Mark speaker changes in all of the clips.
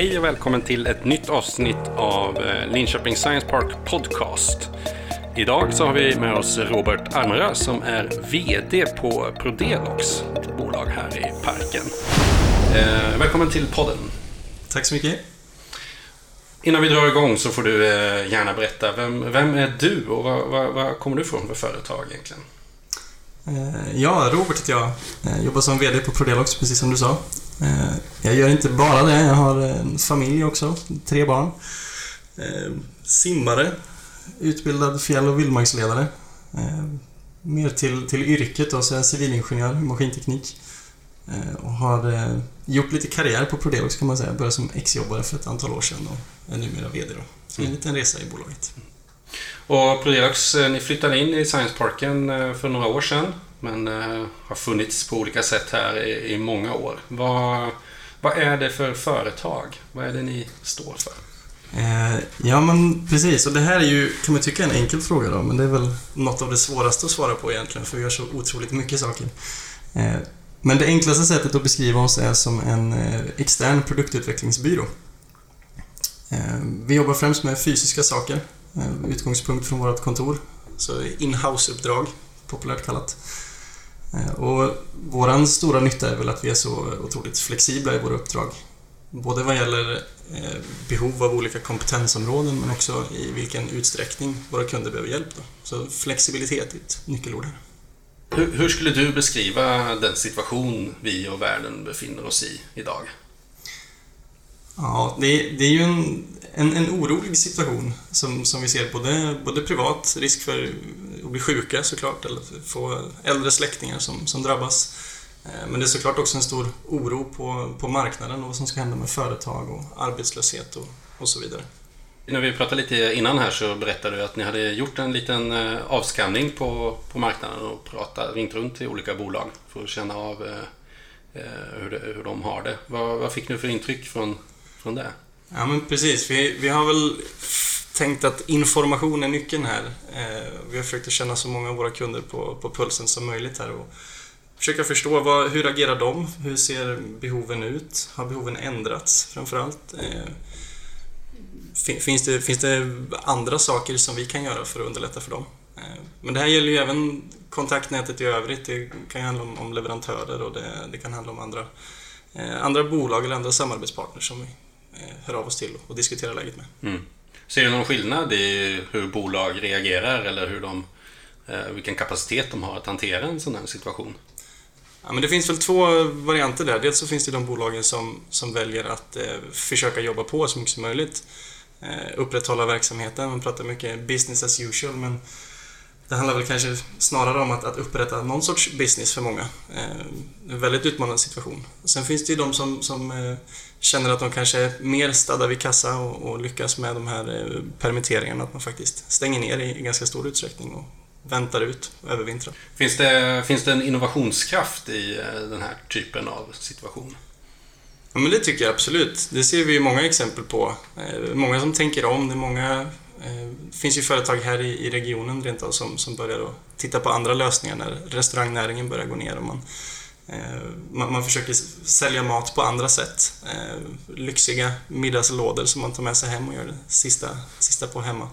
Speaker 1: Hej och välkommen till ett nytt avsnitt av eh, Linköping Science Park Podcast. Idag så har vi med oss Robert Almerö som är VD på Prodelox, ett bolag här i parken. Eh, välkommen till podden.
Speaker 2: Tack så mycket.
Speaker 1: Innan vi drar igång så får du eh, gärna berätta, vem, vem är du och vad, vad, vad kommer du ifrån för företag egentligen?
Speaker 2: Eh, ja, Robert heter jag. jag. Jobbar som VD på Prodelox, precis som du sa. Eh, jag gör inte bara det, jag har en familj också, tre barn. Eh, simmare, utbildad fjäll och vildmarksledare. Mer till, till yrket då, så jag är civilingenjör i maskinteknik. Och har gjort lite karriär på Prodelox kan man säga. Började som exjobbare för ett antal år sedan och är numera VD då. Så en liten resa i bolaget.
Speaker 1: Och Prodelox, eh, ni flyttade in i Science Parken eh, för några år sedan men eh, har funnits på olika sätt här i, i många år. Vad, vad är det för företag? Vad är det ni står för?
Speaker 2: Ja, men precis. Och det här är ju, kan man tycka, en enkel fråga då, men det är väl något av det svåraste att svara på egentligen, för vi gör så otroligt mycket saker. Men det enklaste sättet att beskriva oss är som en extern produktutvecklingsbyrå. Vi jobbar främst med fysiska saker, utgångspunkt från vårt kontor, så in-house-uppdrag, populärt kallat. Eh, och våran stora nytta är väl att vi är så otroligt flexibla i våra uppdrag. Både vad gäller eh, behov av olika kompetensområden men också i vilken utsträckning våra kunder behöver hjälp. Då. Så flexibilitet är ett nyckelord här.
Speaker 1: Hur, hur, skulle du beskriva den situation vi och världen befinner oss i idag?
Speaker 2: Ja, det, det är ju en, en, en, orolig situation som, som vi ser både, både privat, risk för att bli sjuka såklart, eller få äldre släktingar som, som drabbas. Eh, men det är såklart också en stor oro på, på marknaden och vad som ska hända med företag och arbetslöshet och, och så vidare.
Speaker 1: När vi pratade lite innan här så berättade du att ni hade gjort en liten eh, avskanning på, på marknaden och pratat, ringt runt till olika bolag för att känna av eh, eh hur, det, hur de har det. Vad, vad fick ni för intryck från, från det?
Speaker 2: Ja, men precis. Vi, vi har väl tänkt att information är nyckeln här. Eh, vi har försökt att känna så många av våra kunder på, på pulsen som möjligt här och försöka förstå vad, hur agerar de? Hur ser behoven ut? Har behoven ändrats framförallt? Eh, finns det, finns det andra saker som vi kan göra för att underlätta för dem? Eh, men det här gäller ju även kontaktnätet i övrigt. Det kan handla om, om leverantörer och det, det, kan handla om andra, eh, andra bolag eller andra samarbetspartners som vi hör av oss till och diskuterar läget med.
Speaker 1: Mm. Ser du någon skillnad i hur bolag reagerar eller hur de, eh, vilken kapacitet de har att hantera en sån här situation?
Speaker 2: Ja, men det finns väl två varianter där. Dels så finns det de bolagen som, som väljer att eh, försöka jobba på så mycket som möjligt. Eh, upprätthålla verksamheten. Man pratar mycket business as usual men det handlar väl kanske snarare om att, att upprätta någon sorts business för många. Eh, en väldigt utmanande situation. Sen finns det ju de som, som eh, känner att de kanske är mer stadda vid kassa och, och lyckas med de här eh, permitteringarna, att man faktiskt stänger ner i, i ganska stor utsträckning och väntar ut och övervintrar.
Speaker 1: Finns det, finns det en innovationskraft i den här typen av situation?
Speaker 2: Ja, men det tycker jag absolut. Det ser vi ju många exempel på. Många som tänker om, det är många det finns ju företag här i, regionen rent av som, som börjar titta på andra lösningar när restaurangnäringen börjar gå ner och man, eh, man, man, försöker sälja mat på andra sätt. Eh, lyxiga middagslådor som man tar med sig hem och gör det sista, sista på hemma.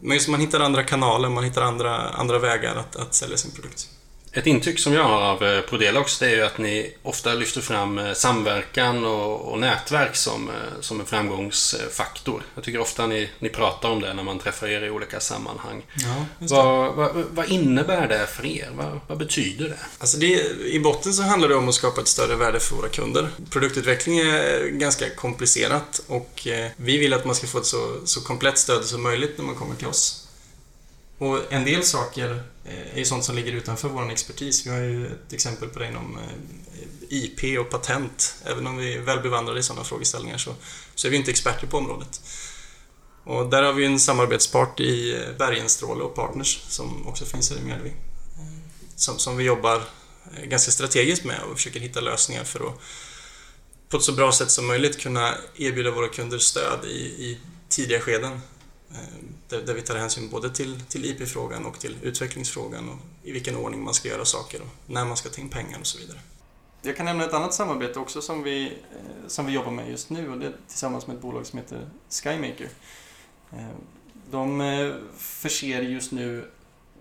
Speaker 2: men just man hittar andra kanaler, man hittar andra, andra vägar att, att sälja sin produkt.
Speaker 1: Ett intryck som jag har av eh, Prodelox det är ju att ni ofta lyfter fram eh, samverkan och, och nätverk som, eh, som en framgångsfaktor. Jag tycker ofta ni, ni pratar om det när man träffar er i olika sammanhang. Ja, vad, vad, vad, innebär det för er? Vad, vad betyder det?
Speaker 2: Alltså det? I botten så handlar det om att skapa ett större värde för våra kunder. Produktutveckling är ganska komplicerat och vi vill att man ska få ett så, så komplett stöd som möjligt när man kommer till oss. Och en del saker eh, är ju sånt som ligger utanför vår expertis. Vi har ju ett exempel på det inom eh, IP och patent. Även om vi är väl bevandrade i sådana frågeställningar så, så är vi inte experter på området. Och där har vi en samarbetspart i eh, Bergenstråle och Partners som också finns här i Mjölby. Som, som vi jobbar ganska strategiskt med och försöker hitta lösningar för att på ett så bra sätt som möjligt kunna erbjuda våra kunder stöd i, i tidiga skeden Eh, där, där, vi tar hänsyn både till, till IP-frågan och till utvecklingsfrågan och i vilken ordning man ska göra saker och när man ska ta in pengar och så vidare. Jag kan nämna ett annat samarbete också som vi, eh, som vi jobbar med just nu och det är tillsammans med ett bolag som heter Skymaker. Eh, de förser just nu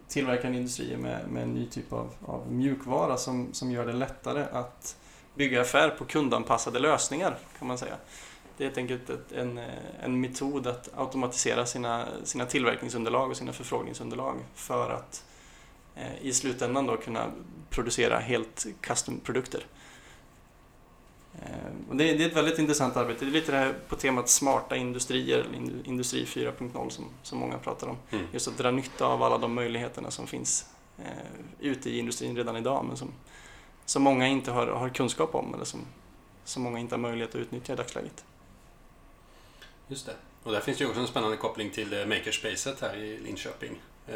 Speaker 2: tillverkande industrier med, med en ny typ av, av mjukvara som, som gör det lättare att bygga affär på kundanpassade lösningar kan man säga. Det är helt enkelt ett, en, en metod att automatisera sina, sina tillverkningsunderlag och sina förfrågningsunderlag för att eh, i slutändan då kunna producera helt custom-produkter. Eh, det, det, är ett väldigt intressant arbete. Det är lite det här på temat smarta industrier, eller industri 4.0 som, som många pratar om. Mm. Just att dra nytta av alla de möjligheterna som finns eh, ute i industrin redan idag men som, som många inte har, har kunskap om eller som, som många inte har möjlighet att utnyttja i dagsläget.
Speaker 1: Just det. Och där finns ju också en spännande koppling till eh, Makerspacet här i Linköping. Eh,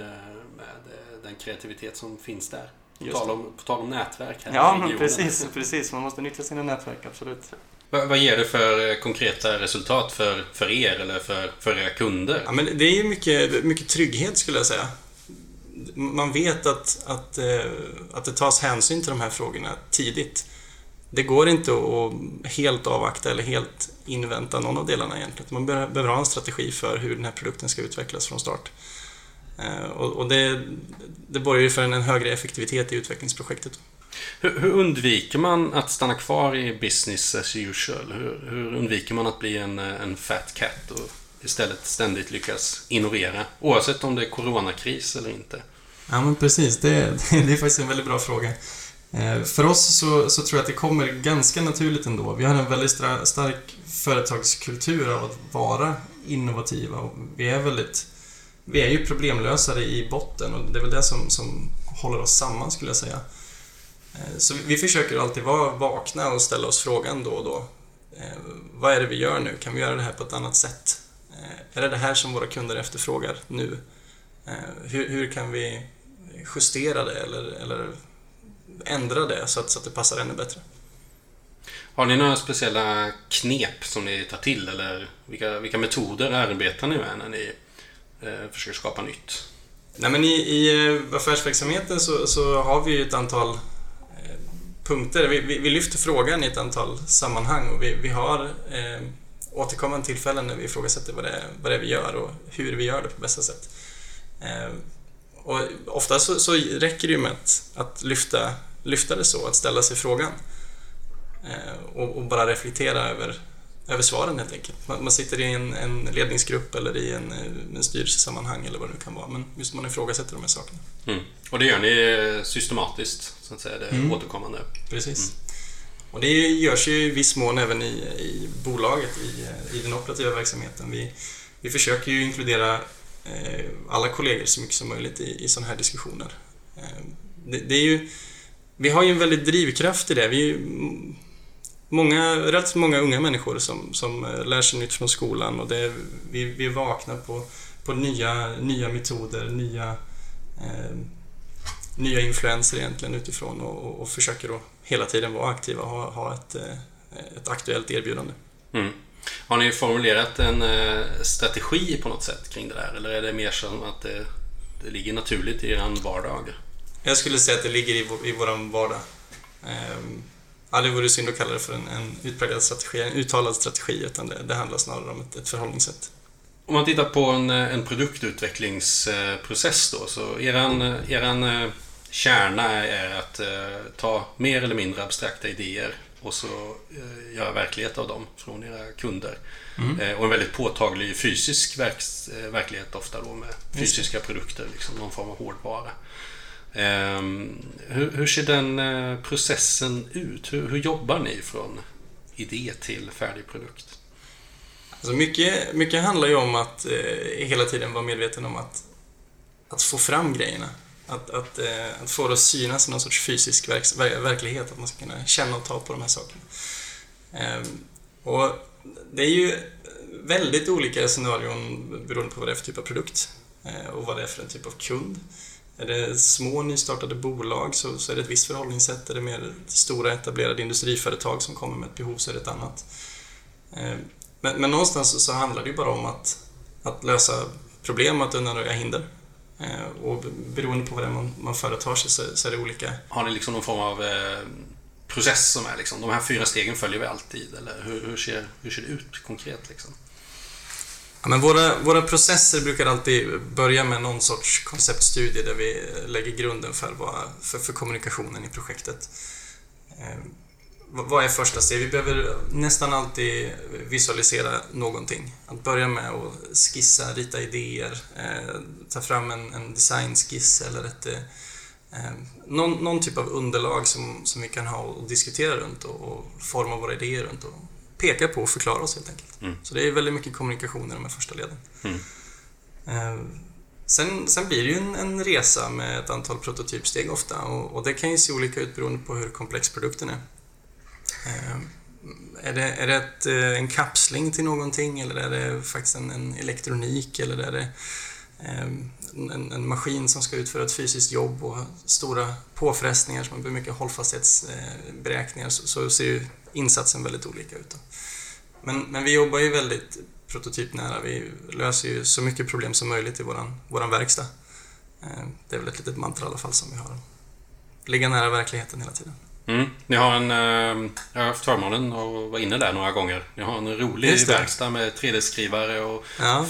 Speaker 1: med den kreativitet som finns där. På tal, om, på tal om nätverk här
Speaker 2: Ja, precis, precis. Man måste nyttja sina nätverk, absolut.
Speaker 1: Vad, ger det för eh, konkreta resultat för, för er eller för, för era kunder?
Speaker 2: Ja, men det är ju mycket, mycket trygghet skulle jag säga. Man vet att, att, att det tas hänsyn till de här frågorna tidigt. Det går inte att helt avvakta eller helt invänta någon av delarna egentligen. Man behöver ha en strategi för hur den här produkten ska utvecklas från start. Eh, och det, det borgar ju för en högre effektivitet i utvecklingsprojektet.
Speaker 1: Hur, hur, undviker man att stanna kvar i business as usual? Hur, hur undviker man att bli en, en fat cat och istället ständigt lyckas innovera? Oavsett om det är coronakris eller inte.
Speaker 2: Ja, men precis. Det, det är faktiskt en väldigt bra fråga. Eh, för oss så, så, tror jag att det kommer ganska naturligt ändå. Vi har en väldigt stark företagskultur av att vara innovativa och vi är väldigt vi är ju problemlösare i botten och det är väl det som, som håller oss samman skulle jag säga. Eh, så vi försöker alltid vara vakna och ställa oss frågan då och då. Eh, vad är det vi gör nu? Kan vi göra det här på ett annat sätt? Är det det här som våra kunder efterfrågar nu? Hur, hur kan vi justera det eller, eller ändra det så att, så att det passar ännu bättre.
Speaker 1: Har ni några speciella knep som ni tar till eller vilka, vilka metoder arbetar ni med när ni eh, försöker skapa nytt?
Speaker 2: Nej, men i, i eh, affärsverksamheten så, så har vi ju ett antal eh, punkter. Vi, vi, vi, lyfter frågan i ett antal sammanhang och vi, vi har eh, återkommande tillfällen när vi ifrågasätter vad det, är, vad det är vi gör och hur vi gör det på bästa sätt. Eh, och ofta så, så räcker det ju med att, att lyfta lyfta det så, att ställa sig frågan. Eh, och, och, bara reflektera över, över svaren helt enkelt. Man, man sitter i en, en, ledningsgrupp eller i en, en styrelsesammanhang eller vad det nu kan vara, men just man ifrågasätter de här sakerna.
Speaker 1: Mm. Och det gör ni systematiskt, så att säga, det mm. återkommande?
Speaker 2: Precis. Mm. Och det görs ju i viss mån även i, i bolaget, i, i den operativa verksamheten. Vi, vi försöker ju inkludera eh, alla kollegor så mycket som möjligt i, i sådana här diskussioner. Eh, det, det, är ju vi har ju en väldig drivkraft i det. Vi är många, rätt många unga människor som, som eh, lär sig nytt från skolan och det, vi, vi vaknar på, på nya, nya metoder, nya, eh, nya influenser egentligen utifrån och, och, försöker då hela tiden vara aktiva och ha, ha ett, eh, ett aktuellt erbjudande.
Speaker 1: Mm. Har ni formulerat en eh, strategi på något sätt kring det där eller är det mer som att det, det ligger naturligt i er vardag?
Speaker 2: Jag skulle säga att det ligger i, i vår vardag. Ja, det vore synd att kalla det för en, en utpräglad strategi, en uttalad strategi, utan det, det handlar snarare om ett, ett förhållningssätt.
Speaker 1: Om man tittar på en, en produktutvecklingsprocess då, så eran, eran eh, kärna är att eh, ta mer eller mindre abstrakta idéer och så eh, göra verklighet av dem från era kunder. Mm. och en väldigt påtaglig fysisk verk, verklighet ofta då med fysiska produkter, liksom någon form av hårdvara. Ehm, hur, hur, ser den eh, processen ut? Hur, hur, jobbar ni från idé till färdig produkt?
Speaker 2: Alltså mycket, mycket handlar ju om att eh, hela tiden vara medveten om att, att få fram grejerna. Att, att, eh, att få det att synas i någon sorts fysisk verk, verklighet, att man ska kunna känna och ta på de här sakerna. Eh, och det är ju väldigt olika scenarion beroende på vad det är för typ av produkt eh, och vad det är för en typ av kund. Är det små nystartade bolag så, så är det ett visst förhållningssätt. Är det mer stora etablerade industriföretag som kommer med ett behov så är det ett annat. Eh, men, men någonstans så, handlar det ju bara om att, att lösa problem, och att undanröja hinder. Eh, och beroende på vad det är man, man företar sig så, så, är det olika.
Speaker 1: Har ni liksom någon form av eh, process som är liksom, de här fyra stegen följer vi alltid, eller hur, hur, ser, hur ser det ut konkret liksom?
Speaker 2: Ja, men våra, våra processer brukar alltid börja med någon sorts konceptstudie där vi lägger grunden för, vad, för, för kommunikationen i projektet. Eh, vad är första steg? Vi behöver nästan alltid visualisera någonting. Att börja med att skissa, rita idéer, eh, ta fram en, en designskiss eller ett, eh, eh någon, någon, typ av underlag som, som vi kan ha och diskutera runt och, och forma våra idéer runt och peka på och förklara oss helt enkelt. Mm. Så det är väldigt mycket kommunikation i de här första leden. Mm. Eh, sen, sen blir det ju en, en, resa med ett antal prototypsteg ofta och, och det kan ju se olika ut beroende på hur komplex produkten är. Eh, är det, är det ett, eh, en kapsling till någonting eller är det faktiskt en, en elektronik eller är det en, en, maskin som ska utföra ett fysiskt jobb och stora påfrestningar som blir mycket hållfasthetsberäkningar så, så ser ju insatsen väldigt olika ut. Men, men vi jobbar ju väldigt prototypnära. Vi löser ju så mycket problem som möjligt i vår våran verkstad. Det är väl ett litet mantra i alla fall som vi har. Ligga nära verkligheten hela tiden.
Speaker 1: Mm. Ni har en... Eh, jag har haft förmånen att vara inne där några gånger. Ni har en rolig verkstad med 3D-skrivare och ja.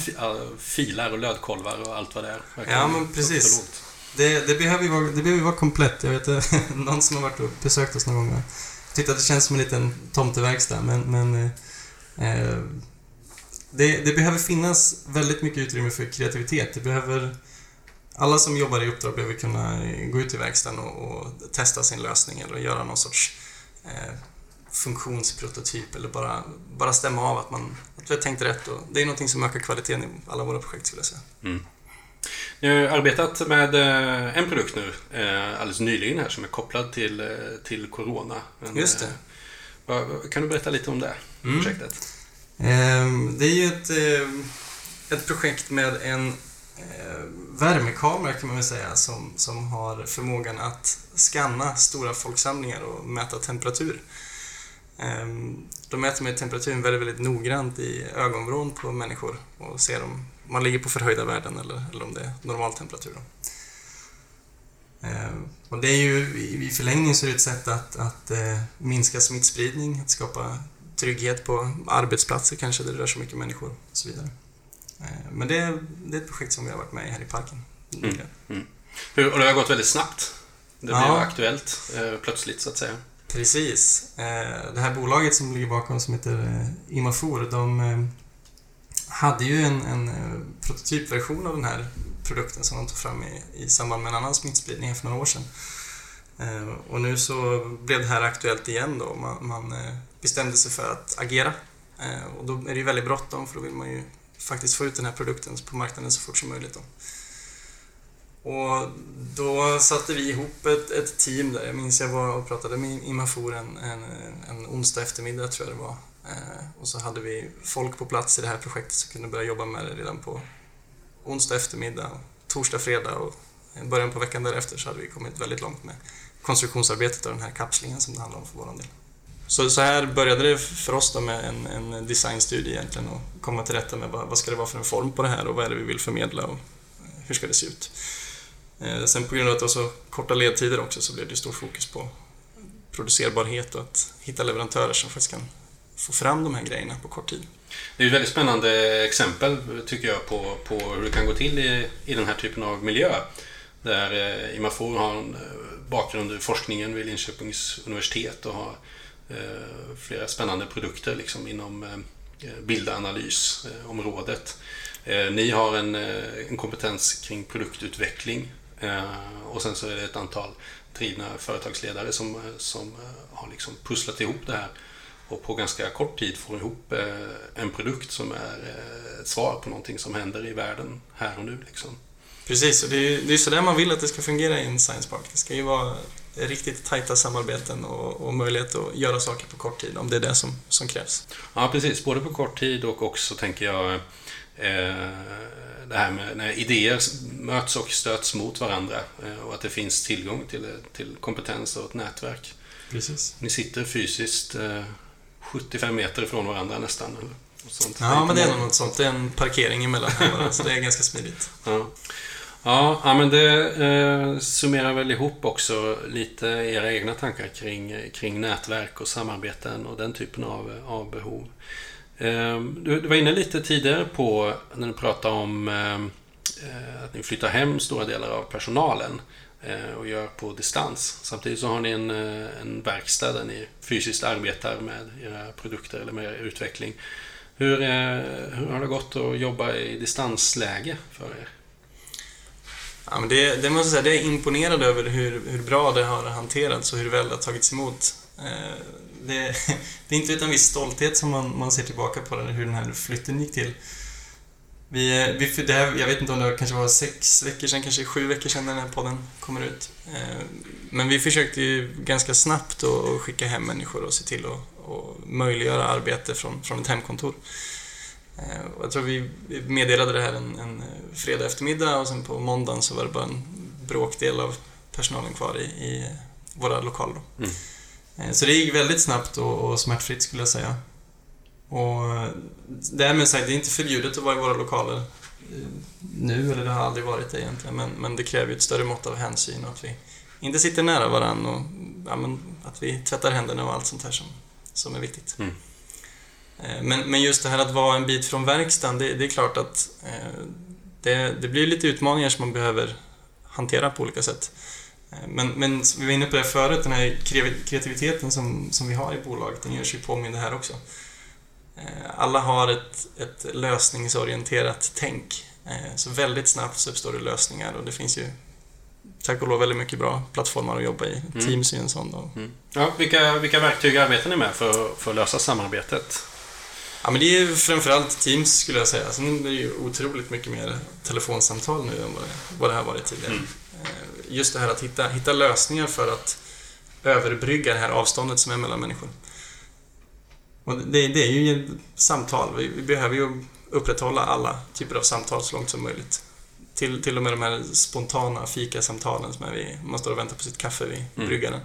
Speaker 1: filar och lödkolvar och allt vad det är.
Speaker 2: Ja, men precis. Det, det, behöver ju vara, det behöver vara komplett. Jag vet någon som har varit och besökt oss någon gång. Jag tyckte att det känns som en liten tomteverkstad, men... men eh, eh, det, det behöver finnas väldigt mycket utrymme för kreativitet. Det behöver alla som jobbar i uppdrag behöver kunna gå ut i verkstaden och, och testa sin lösning eller göra någon sorts eh, funktionsprototyp eller bara, bara stämma av att, man, att vi har tänkt rätt. Och det är någonting som ökar kvaliteten i alla våra projekt skulle jag säga. Mm.
Speaker 1: Ni har arbetat med eh, en produkt nu eh, alldeles nyligen här som är kopplad till, eh, till Corona.
Speaker 2: Men, Just det.
Speaker 1: Kan du berätta lite om det mm. projektet?
Speaker 2: Mm. Det är ju ett, ett projekt med en värmekamera kan man väl säga som, som har förmågan att skanna stora folksamlingar och mäta temperatur. Eh, de mäter med temperaturen väldigt, väldigt noggrant i ögonvrån på människor och ser om man ligger på förhöjda värden eller, eller om det är normaltemperatur. Eh, och det är ju i förlängningen så är det ett sätt att, att eh, minska smittspridning, att skapa trygghet på arbetsplatser kanske där det rör sig mycket människor och så vidare. Eh, men det, det är ett projekt som vi har varit med i här i parken. Mm.
Speaker 1: Mm. Och det har gått väldigt snabbt. Det blev ja. aktuellt eh, plötsligt så att säga.
Speaker 2: Precis. Eh, det här bolaget som ligger bakom som heter Imafor, de hade ju en, en eh, prototypversion av den här produkten som de tog fram i, i samband med en annan smittspridning för några år sedan. Eh, och nu så blev det här aktuellt igen då. Man, man eh, bestämde sig för att agera. Och då är det ju väldigt bråttom för då vill man ju faktiskt få ut den här produkten på marknaden så fort som möjligt. Då. Och då satte vi ihop ett, ett team där. Jag minns jag var och pratade med Imafor en, en, en onsdag eftermiddag tror jag det var. Eh, och så hade vi folk på plats i det här projektet som kunde börja jobba med det redan på onsdag eftermiddag, torsdag, fredag och början på veckan därefter så hade vi kommit väldigt långt med konstruktionsarbetet av den här kapslingen som det handlar om för vår del. Så, så här började det för oss då med en, en designstudie egentligen och komma till rätta med vad, vad ska det vara för en form på det här och vad är det vi vill förmedla och eh, hur ska det se ut. Eh, sen på grund av att det var så korta ledtider också så blev det stor fokus på producerbarhet och att hitta leverantörer som faktiskt kan få fram de här grejerna på kort tid.
Speaker 1: Det är ett väldigt spännande exempel tycker jag på, på hur det kan gå till i, i den här typen av miljö. Där eh, Imafor har en eh, bakgrund i forskningen vid Linköpings universitet och har Eh, flera spännande produkter liksom inom eh, eh bildanalysområdet. Eh, ni har en, eh, en kompetens kring produktutveckling och sen så är det ett antal drivna företagsledare som, som har liksom pusslat ihop det här och på ganska kort tid får ihop en produkt som är ett svar på någonting som händer i världen här och nu. Liksom.
Speaker 2: Precis, och det är, det är sådär man vill att det ska fungera i en science park. Det ska ju vara riktigt tajta samarbeten och, och, möjlighet att göra saker på kort tid om det är det som, som krävs.
Speaker 1: Ja, precis. Både på kort tid och också, tänker jag, eh, det här med när idéer möts och stöts mot varandra eh, och att det finns tillgång till, till kompetens och ett nätverk.
Speaker 2: Precis.
Speaker 1: Ni sitter fysiskt eh, 75 meter från varandra nästan. Eller?
Speaker 2: Sånt. Ja, men det är nog något sånt. Det är en parkering emellan så det är ganska smidigt.
Speaker 1: Ja. Ja, ja men det eh, summerar väl ihop också lite era egna tankar kring, kring nätverk och samarbeten och den typen av, av behov. Eh, du, du, var inne lite tidigare på när du pratade om eh, att ni flyttar hem stora delar av personalen eh, Eh, och gör på distans. Samtidigt så har ni en, eh, en verkstad där ni fysiskt arbetar med era produkter eller med er utveckling. Hur, eh, hur har det gått att jobba i distansläge för er?
Speaker 2: Ja, men det, det måste jag säga, det är imponerad över hur, hur bra det har hanterats och hur väl det har tagits emot. Det, det, är inte utan viss stolthet som man, man ser tillbaka på det, hur den här flytten gick till. Vi, vi, det här, jag vet inte om det kanske var sex veckor sedan, kanske sju veckor sedan den här podden kommer ut. Eh, men vi försökte ju ganska snabbt att skicka hem människor och se till att möjliggöra arbete från, från ett hemkontor. Eh, jag tror vi meddelade det här en, en fredag eftermiddag och sen på måndagen så var det bara en bråkdel av personalen kvar i, i våra lokaler. Mm. Eh, så det gick väldigt snabbt och, och smärtfritt skulle jag säga. Och därmed sagt, det är inte förbjudet att vara i våra lokaler eh, nu, eller det har aldrig varit det egentligen, men, men det kräver ju ett större mått av hänsyn och att vi inte sitter nära varandra och ja, att vi tvättar händerna och allt sånt här som, som är viktigt. Mm. Eh, men, men just det här att vara en bit från verkstaden, det, det är klart att eh, det, det, blir lite utmaningar som man behöver hantera på olika sätt. Eh, men, men vi var inne på det förut, den här kreativiteten som, som vi har i bolaget, den görs ju påmind här också. Alla har ett, ett lösningsorienterat tänk. Så väldigt snabbt så uppstår det lösningar och det finns ju tack och lov väldigt mycket bra plattformar att jobba i. Mm. Teams är en sån.
Speaker 1: Mm. Ja, vilka, vilka verktyg arbetar ni med för, för att lösa samarbetet?
Speaker 2: Ja, men det är framförallt Teams skulle jag säga. Sen är det ju otroligt mycket mer telefonsamtal nu än vad det, vad det har varit tidigare. Mm. Eh, just det här att hitta, hitta lösningar för att överbrygga det här avståndet som är mellan människor. Och det, det är ju samtal. Vi, vi, behöver ju upprätthålla alla typer av samtal så långt som möjligt. Till, till och med de här spontana fikasamtalen som är vi, man står och väntar på sitt kaffe vid mm. bryggaren.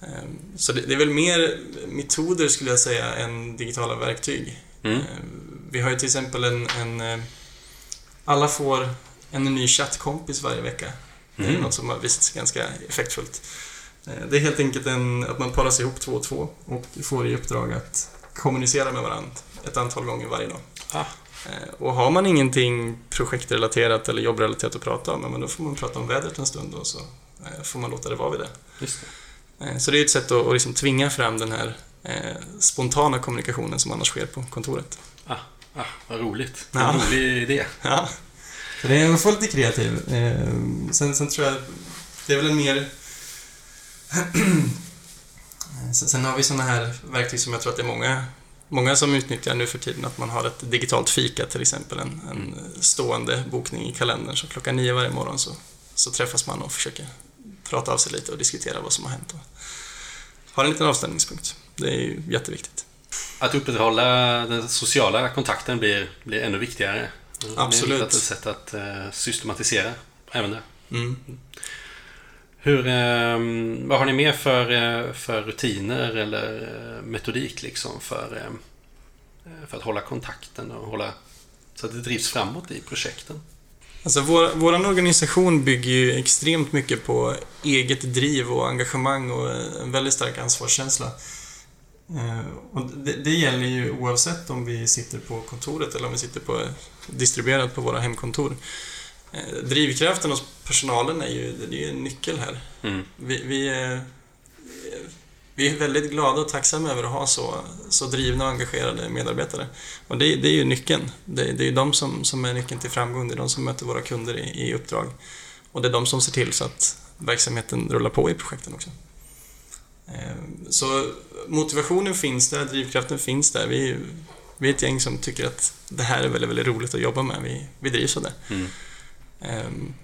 Speaker 2: Ehm, så det, är väl mer metoder skulle jag säga än digitala verktyg. Mm. Ehm, vi har ju till exempel en, en eh, alla får en ny chattkompis varje vecka. Det är mm. något som har visat sig ganska effektfullt. Ehm, det är helt enkelt en, att man paras ihop två och två och får i uppdrag att kommunicera med varandra ett antal gånger varje dag. Ah. Och har man ingenting projektrelaterat eller jobbrelaterat att prata om, då får man prata om vädret en stund och så eh, får man låta det vara vid det. Just det. Eh, så det är ett sätt att, liksom tvinga fram den här eh, spontana kommunikationen som annars sker på kontoret.
Speaker 1: Ah, ah, vad roligt. Ja. En rolig idé.
Speaker 2: Ja. Så det är, man får lite kreativ. Eh, sen, sen tror jag det är väl en mer... sen har vi sådana här verktyg som jag tror att det är många, många som utnyttjar nu för tiden. Att man har ett digitalt fika till exempel. En, en stående bokning i kalendern. Så klockan nio varje morgon så, så träffas man och försöker prata av sig lite och diskutera vad som har hänt. Och ha en liten avstämningspunkt. Det är ju jätteviktigt.
Speaker 1: Att upprätthålla den sociala kontakten blir, blir ännu viktigare.
Speaker 2: Absolut. Ni har
Speaker 1: ett sätt att uh, systematisera även det. Mm. Hur, ehm, vad har ni mer för, eh, för rutiner eller eh, metodik liksom för, eh, för att hålla kontakten och hålla så att det drivs framåt i projekten?
Speaker 2: Alltså vår, vår organisation bygger ju extremt mycket på eget driv och engagemang och en väldigt stark ansvarskänsla. Och det, det, gäller ju oavsett om vi sitter på kontoret eller om vi sitter på, distribuerat på våra hemkontor. Eh, drivkraften hos personalen är ju, det är ju en nyckel här. Mm. Vi, vi, vi är väldigt glada och tacksamma över att ha så, så drivna och engagerade medarbetare. Och det, det är ju nyckeln. Det, det är de som, som är nyckeln till framgång. Det är de som möter våra kunder i, i uppdrag. Och det är de som ser till så att verksamheten rullar på i projekten också. Ehm, så motivationen finns där, drivkraften finns där. Vi, vi är ett gäng som tycker att det här är väldigt, väldigt roligt att jobba med. Vi, vi drivs av det. Mm. Um,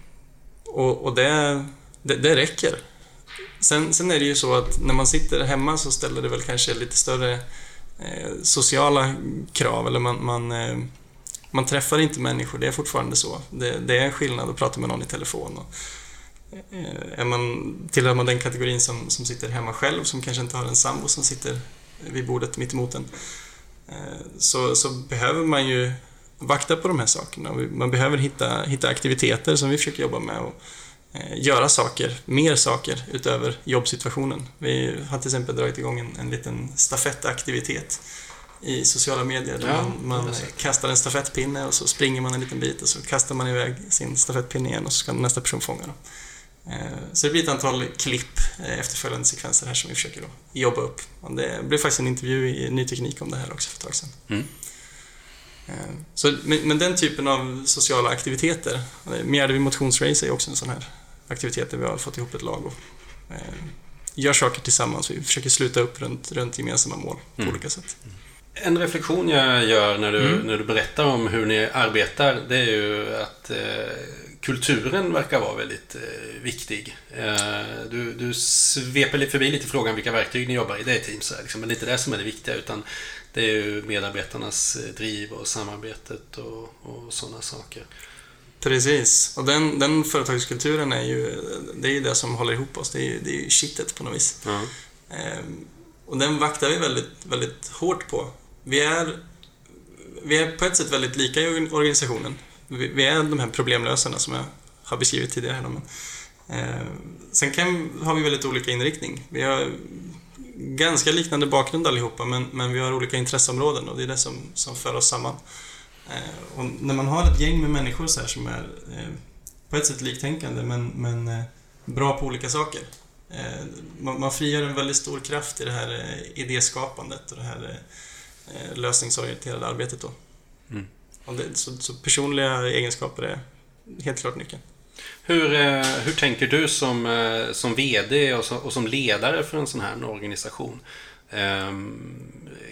Speaker 2: och, och det, det, det räcker. Sen, sen är det ju så att när man sitter hemma så ställer det väl kanske lite större eh, sociala krav, eller man, man, eh, man träffar inte människor, det är fortfarande så. Det, det är en skillnad att prata med någon i telefon. Och, eh, är man, tillhör man den kategorin som, som sitter hemma själv, som kanske inte har en sambo som sitter vid bordet mitt emot en, eh, så, så behöver man ju vakta på de här sakerna. Man behöver hitta, hitta aktiviteter som vi försöker jobba med och eh, göra saker, mer saker utöver jobbsituationen. Vi har till exempel dragit igång en, en liten stafettaktivitet i sociala medier. Där
Speaker 1: Ja,
Speaker 2: man man kastar en stafettpinne och så springer man en liten bit och så kastar man iväg sin stafettpinne igen och så ska nästa person fånga dem. Eh, Så det blir ett antal klipp, eh, efterföljande sekvenser här som vi försöker jobba upp. Och det blev faktiskt en intervju i Ny Teknik om det här också för ett tag sedan.
Speaker 1: Mm.
Speaker 2: Eh, Så, men, men den typen av sociala aktiviteter, eh, Mjärdevi motionsrace är också en sån här aktivitet där vi har fått ihop ett lag och eh, gör saker tillsammans. Vi försöker sluta upp runt, runt gemensamma mål på
Speaker 1: Mm.
Speaker 2: olika sätt.
Speaker 1: En reflektion jag gör när du,
Speaker 2: Mm.
Speaker 1: när du berättar om hur ni arbetar, det är ju att eh, kulturen verkar vara väldigt eh, viktig. Eh, du, du sveper lite förbi lite frågan vilka verktyg ni jobbar i, det är Teams, liksom, men det är inte det som är det viktiga, utan det är ju medarbetarnas eh, driv och samarbetet och, och sådana saker.
Speaker 2: Precis, och den, den företagskulturen är ju det, är ju det som håller ihop oss. Det är ju, det är ju kittet på något vis.
Speaker 1: Ja.
Speaker 2: Ehm, och den vaktar vi väldigt, väldigt hårt på. Vi är, vi är på ett sätt väldigt lika i organ- organisationen. Vi, vi är de här problemlösarna som jag har beskrivit tidigare. här då, Men, eh, sen kan, har vi väldigt olika inriktning. Vi har ganska liknande bakgrund allihopa, men, men vi har olika intresseområden och det är det som, som för oss samman. Eh, och när man har ett gäng med människor så här som är eh, på ett sätt liktänkande, men, men eh, bra på olika saker, Eh, man, man frigör en väldigt stor kraft i det här eh, idéskapandet och det här eh, lösningsorienterade arbetet då.
Speaker 1: Mm.
Speaker 2: Det, så, så personliga egenskaper är helt klart nyckeln.
Speaker 1: Hur, eh, hur tänker du som, eh, som VD och som, och som ledare för en sån här organisation eh,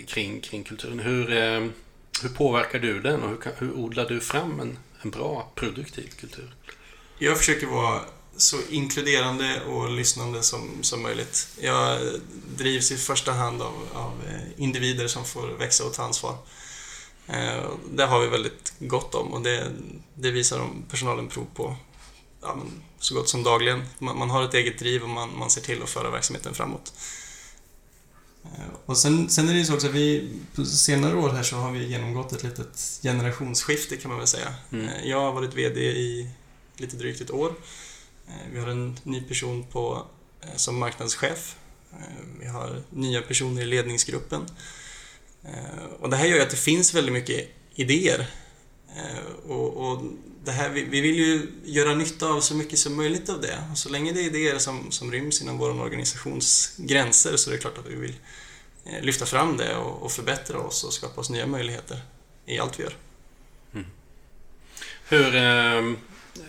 Speaker 1: kring, kring kulturen? Hur, eh, hur påverkar du den och hur, hur odlar du fram en, en bra, produktiv kultur?
Speaker 2: Jag försöker vara så inkluderande och lyssnande som, som möjligt. Jag drivs i första hand av, av eh, individer som får växa och ta ansvar. Eh, Det har vi väldigt gott om och det, det visar de personalen prov på ja, men så gott som dagligen. Man, man har ett eget driv och man, man ser till att föra verksamheten framåt. Eh, Och sen, sen är det ju så också att vi på senare år här så har vi genomgått ett litet generationsskifte kan man väl säga.
Speaker 1: Mm.
Speaker 2: Eh, Jag har varit VD i lite drygt ett år. Eh, Vi har en ny person på, som marknadschef. Vi har nya personer i ledningsgruppen. Och det här gör ju att det finns väldigt mycket idéer. Och, och det här, vi, vi vill ju göra nytta av så mycket som möjligt av det. Och så länge det är idéer som, som ryms inom vår organisations gränser så är det klart att vi vill eh, lyfta fram det och, och förbättra oss och skapa oss nya möjligheter i allt vi gör.
Speaker 1: Hur, eh,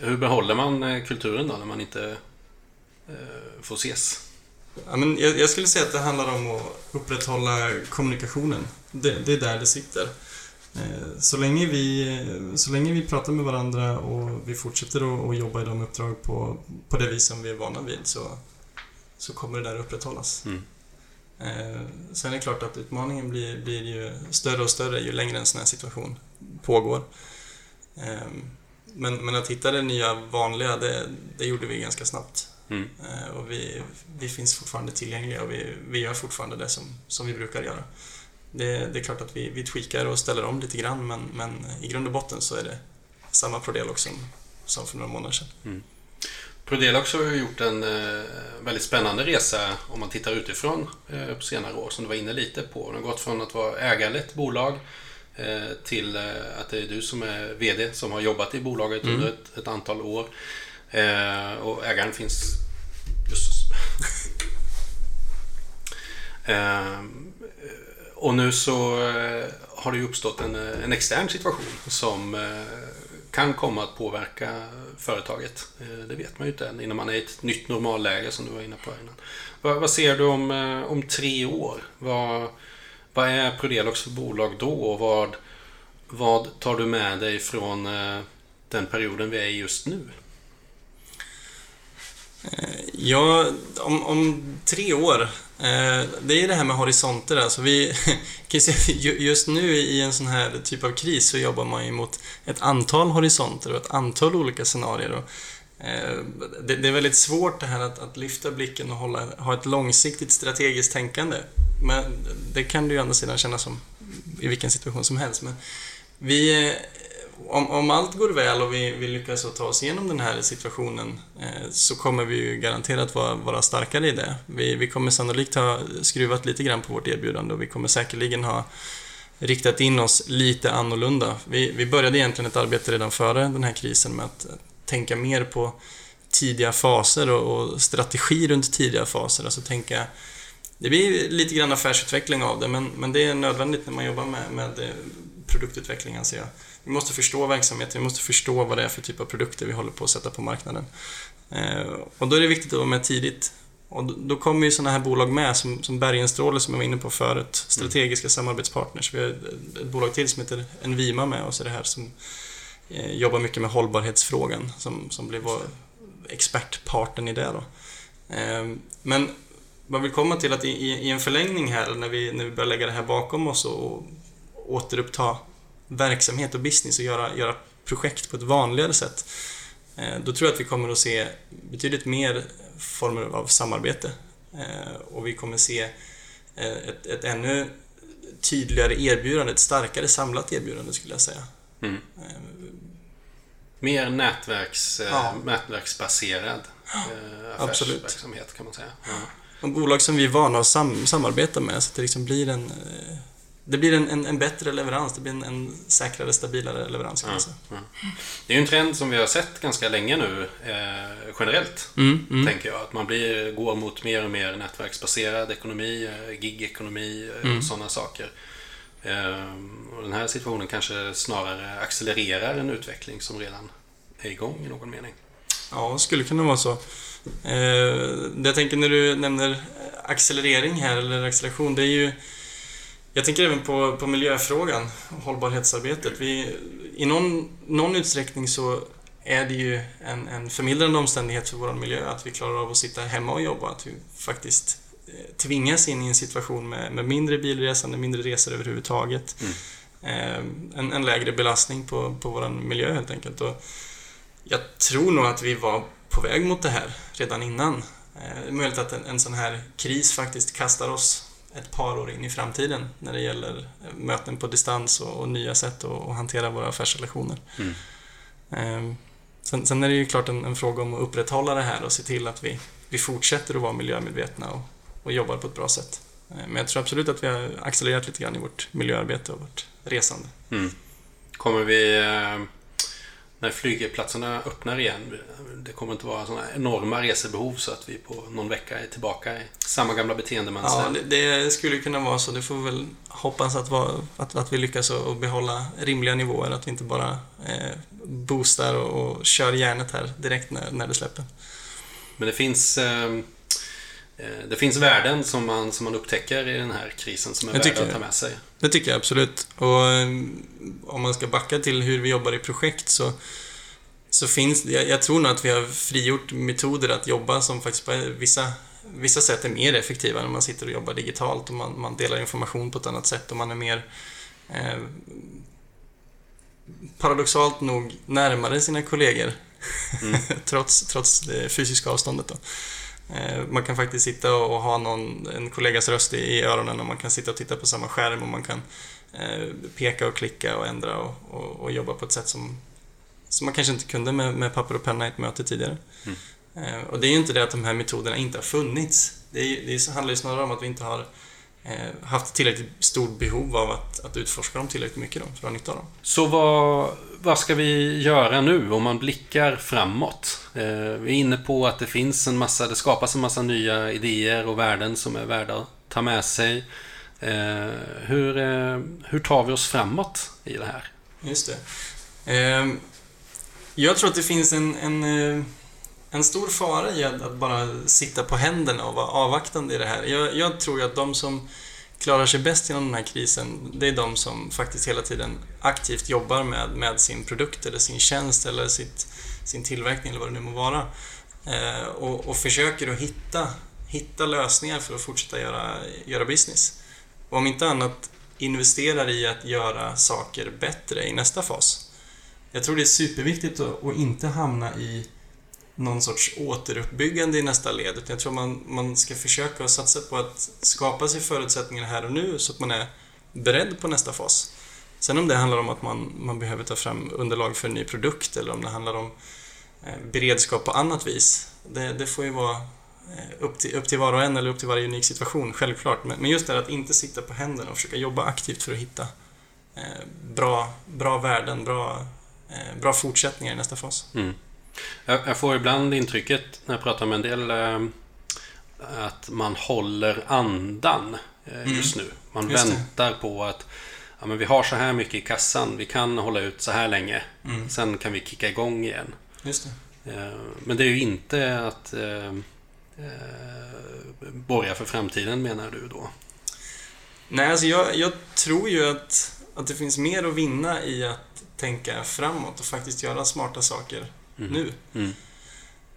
Speaker 1: hur behåller man eh, kulturen då när man inte eh, får ses?
Speaker 2: Ja, men jag, jag skulle säga att det handlar om att upprätthålla kommunikationen. Det, det är där det sitter. Eh, Så länge, vi, så länge vi pratar med varandra och vi fortsätter att, att jobba i de uppdrag på, på det vis som vi är vana vid så, så kommer det där upprätthållas.
Speaker 1: Mm.
Speaker 2: Eh, Sen är det klart att utmaningen blir, blir ju större och större ju längre en sån här situation pågår. Eh, Men, men att hitta det nya vanliga, det, det gjorde vi ganska snabbt.
Speaker 1: Mm.
Speaker 2: Eh, Och vi, vi finns fortfarande tillgängliga och vi, vi gör fortfarande det som, som vi brukar göra. Det, det är klart att vi, vi tweakar och ställer om lite grann men, men i grund och botten så är det samma Prodelox som, som för några månader sedan.
Speaker 1: Prodelox har ju gjort en eh, väldigt spännande resa om man tittar utifrån eh, på senare år som du var inne lite på. Den har gått från att vara ägarlett bolag eh, till eh, att det är du som är VD som har jobbat i bolaget
Speaker 2: Mm.
Speaker 1: under ett, ett antal år. Eh, och ägaren finns just eh, och nu så eh, har det ju uppstått en, eh, en extern situation som eh, kan komma att påverka företaget. Det vet man ju inte än innan man är i ett nytt normalläge som du var inne på innan. Vad, vad ser du om, om tre år? Vad, vad är Prodelox för bolag då och vad, vad tar du med dig från den perioden vi är i just nu?
Speaker 2: Eh, ja, om, om tre år. Eh, det är ju det här med horisonter. Alltså vi, just nu i en sån här typ av kris så jobbar man ju mot ett antal horisonter och ett antal olika scenarier. Eh, det, är väldigt svårt det här att, att lyfta blicken och hålla, ha ett långsiktigt strategiskt tänkande. Men det kan du ju å andra sidan känna som i vilken situation som helst. Men vi, om, om allt går väl och vi, vi lyckas ta oss igenom den här situationen eh, så kommer vi ju garanterat vara, vara starkare i det. Vi, vi kommer sannolikt ha skruvat lite grann på vårt erbjudande och vi kommer säkerligen ha riktat in oss lite annorlunda. Vi, vi började egentligen ett arbete redan före den här krisen med att tänka mer på tidiga faser och, och strategi runt tidiga faser. Alltså tänka det blir lite grann affärsutveckling av det, men, men det är nödvändigt när man jobbar med, med eh, produktutveckling, anser jag. Vi måste förstå verksamheten, vi måste förstå vad det är för typ av produkter vi håller på att sätta på marknaden. Eh, och då är det viktigt att vara med tidigt. Och då, kommer ju sådana här bolag med som, som Bergenstråle som jag var inne på förut, strategiska mm. samarbetspartners. Vi har ett, bolag till som heter Envima med oss det här som eh, jobbar mycket med hållbarhetsfrågan som, som blir vår expertparten i det. Då. Eh, men man vill komma till att i, i, en förlängning här, när vi, när vi börjar lägga det här bakom oss och återuppta verksamhet och business och göra, göra projekt på ett vanligare sätt, eh, då tror jag att vi kommer att se betydligt mer former av samarbete. Eh, och vi kommer se eh, ett, ett ännu tydligare erbjudande, ett starkare samlat erbjudande skulle jag säga. Mm.
Speaker 1: Mer nätverks, ja. nätverksbaserad affärsverksamhet kan man säga. Ja
Speaker 2: de bolag som vi är vana att sam samarbeta med så att det liksom blir en det blir en, en, en, bättre leverans, det blir en, en säkrare, stabilare leverans säga. Ja.
Speaker 1: Det är ju en trend som vi har sett ganska länge nu eh, generellt, mm, mm. tänker jag. Att man blir, går mot mer och mer nätverksbaserad ekonomi, eh, gigekonomi eh, mm. och sådana saker. Eh, och den här situationen kanske snarare accelererar en utveckling som redan är igång i någon mening.
Speaker 2: Ja, det skulle kunna vara så. Eh, det jag tänker när du nämner accelerering här, eller acceleration, det är ju... Jag tänker även på, på miljöfrågan, hållbarhetsarbetet. Vi, I någon, någon utsträckning så är det ju en, en förmildrande omständighet för vår miljö att vi klarar av att sitta hemma och jobba. Att vi faktiskt eh, tvingas in i en situation med, med mindre bilresande, mindre resor överhuvudtaget. Mm. Eh, en, en, lägre belastning på, på vår miljö helt enkelt. Och jag tror nog att vi var på väg mot det här redan innan. Eh, det är möjligt att en, en sån här kris faktiskt kastar oss ett par år in i framtiden när det gäller eh, möten på distans och, och nya sätt att, att, hantera våra affärsrelationer. Mm. Ehm, sen, sen, är det ju klart en, en, fråga om att upprätthålla det här och se till att vi, vi fortsätter att vara miljömedvetna och, och jobbar på ett bra sätt. Eh, men jag tror absolut att vi har accelererat lite grann i vårt miljöarbete och vårt resande. Mm.
Speaker 1: Kommer vi när flygplatserna öppnar igen. Det kommer inte vara sådana enorma resebehov så att vi på någon vecka är tillbaka i samma gamla beteendemönster.
Speaker 2: Ja, det, det, skulle kunna vara så. Det får vi väl hoppas att, vara, att, att vi lyckas att behålla rimliga nivåer. Att vi inte bara eh, boostar och, och kör järnet här direkt när, när det släpper.
Speaker 1: Men det finns Eh, det finns värden som man, som man upptäcker i den här krisen som är värda att ta med sig.
Speaker 2: Det tycker jag absolut. Och eh, om man ska backa till hur vi jobbar i projekt så, så finns jag, jag tror nog att vi har frigjort metoder att jobba som faktiskt på vissa, vissa sätt är mer effektiva när man sitter och jobbar digitalt och man, man delar information på ett annat sätt och man är mer eh, paradoxalt nog närmare sina kollegor. Mm. trots, trots det fysiska avståndet. Då. Eh, man kan faktiskt sitta och ha någon, en kollegas röst i öronen och man kan sitta och titta på samma skärm och man kan eh, peka och klicka och ändra och, och, och jobba på ett sätt som, som man kanske inte kunde med, med papper och penna i ett möte tidigare. Mm. Eh, och det är ju inte det att de här metoderna inte har funnits. Det, är, det handlar ju snarare om att vi inte har haft tillräckligt stort behov av att, att utforska dem tillräckligt mycket då, för att ha nytta av dem.
Speaker 1: Så vad, vad ska vi göra nu om man blickar framåt? Eh, vi är inne på att det finns en massa, det skapas en massa nya idéer och värden som är värda att ta med sig. Eh, hur, eh, hur tar vi oss framåt i det här?
Speaker 2: Just det. Ehm, jag tror att det finns en, en, en stor fara i att bara sitta på händerna och vara avvaktande i det här. Jag, jag tror att de som klarar sig bäst genom den här krisen, det är de som faktiskt hela tiden aktivt jobbar med, med sin produkt eller sin tjänst eller sitt, sin tillverkning eller vad det nu må vara. Eh, och, och, försöker att hitta, hitta lösningar för att fortsätta göra, göra business. Och om inte annat investerar i att göra saker bättre i nästa fas. Jag tror det är superviktigt att, att inte hamna i någon sorts återuppbyggande i nästa led. Utan jag tror man, man ska försöka satsa på att skapa sig förutsättningar här och nu så att man är beredd på nästa fas. Sen om det handlar om att man, man behöver ta fram underlag för en ny produkt eller om det handlar om eh, beredskap på annat vis. Det, det får ju vara eh, upp till, upp till var och en eller upp till varje unik situation, självklart. Men, men just det här att inte sitta på händerna och försöka jobba aktivt för att hitta eh, bra, bra värden, bra, bra fortsättningar i nästa fas.
Speaker 1: Mm. Jag, får ibland intrycket när jag pratar med en del att man håller andan mm. just nu. Man just väntar det. på att ja, men vi har så här mycket i kassan, vi kan hålla ut så här länge. Mm. Sen kan vi kicka igång igen.
Speaker 2: Just
Speaker 1: det. Eh, men det är ju inte att eh, eh, borga för framtiden menar du då?
Speaker 2: Nej, alltså jag, jag tror ju att, att det finns mer att vinna i att tänka framåt och faktiskt göra smarta saker mm. nu. Mm.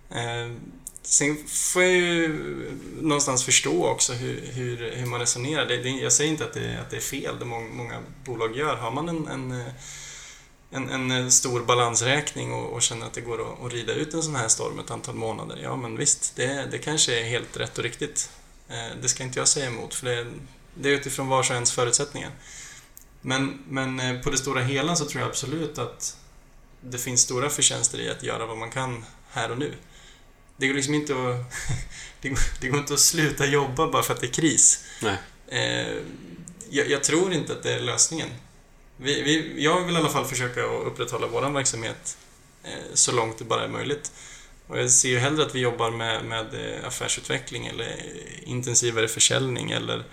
Speaker 2: Eh, sen får jag ju någonstans förstå också hur, hur, hur man resonerar. Det, det, jag säger inte att det, att det är fel, det många, många bolag gör. Har man en, en, en, en stor balansräkning och, och, känner att det går att, att rida ut en sån här storm ett antal månader, ja men visst, det, det kanske är helt rätt och riktigt. Eh, det ska inte jag säga emot, för det, det är utifrån vars och ens förutsättningar. Men, men eh, på det stora hela så tror jag absolut att det finns stora förtjänster i att göra vad man kan här och nu. Det går liksom inte att... det, går, det går inte att sluta jobba bara för att det är kris.
Speaker 1: Nej.
Speaker 2: Eh, jag, jag, tror inte att det är lösningen. Vi, vi, jag vill i alla fall försöka att upprätthålla vår verksamhet eh, så långt det bara är möjligt. Och jag ser ju hellre att vi jobbar med, med eh, affärsutveckling eller intensivare försäljning eller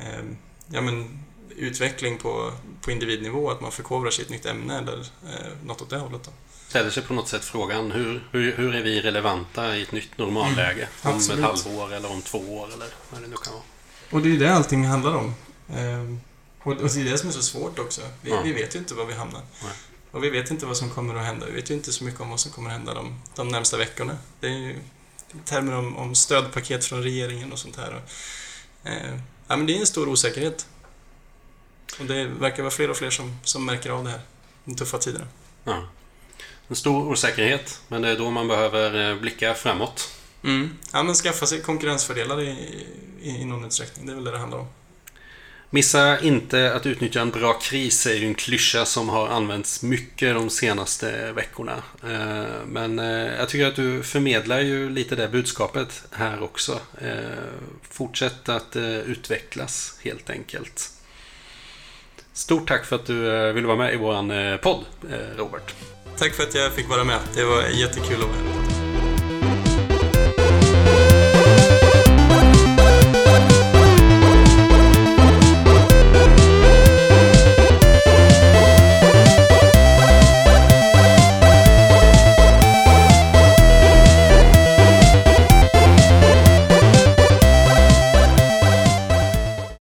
Speaker 2: eh, ja, men, utveckling på, på individnivå, att man förkovrar sig i ett nytt ämne eller eh, något åt det hållet. Då.
Speaker 1: Ställer sig på något sätt frågan hur, hur, hur är vi relevanta i ett nytt normalläge? Mm, om ett halvår eller om två år eller vad det nu kan vara.
Speaker 2: Och det är ju det allting handlar om. Eh, och, och det är det som är så svårt också. Vi, ja. vi vet ju inte var vi hamnar. Nej. Och vi vet inte vad som kommer att hända. Vi vet ju inte så mycket om vad som kommer att hända de, de närmsta veckorna. Det är ju termer om, om stödpaket från regeringen och sånt här. Och, eh, ja, men det är en stor osäkerhet. Och det verkar vara fler och fler som, som märker av det här. De tuffa tiderna.
Speaker 1: Ja. En stor osäkerhet, men det är då man behöver eh, blicka framåt.
Speaker 2: Mm. Ja, men skaffa sig konkurrensfördelar i, i, i någon utsträckning. Det är väl det det handlar om.
Speaker 1: Missa inte att utnyttja en bra kris är ju en klyscha som har använts mycket de senaste veckorna. Eh, men eh, jag tycker att du förmedlar ju lite det budskapet här också. Fortsätt att utvecklas helt enkelt. Stort tack för att du ville vara med i vår podd, Robert.
Speaker 2: Tack för att jag fick vara med. Det var jättekul att vara här.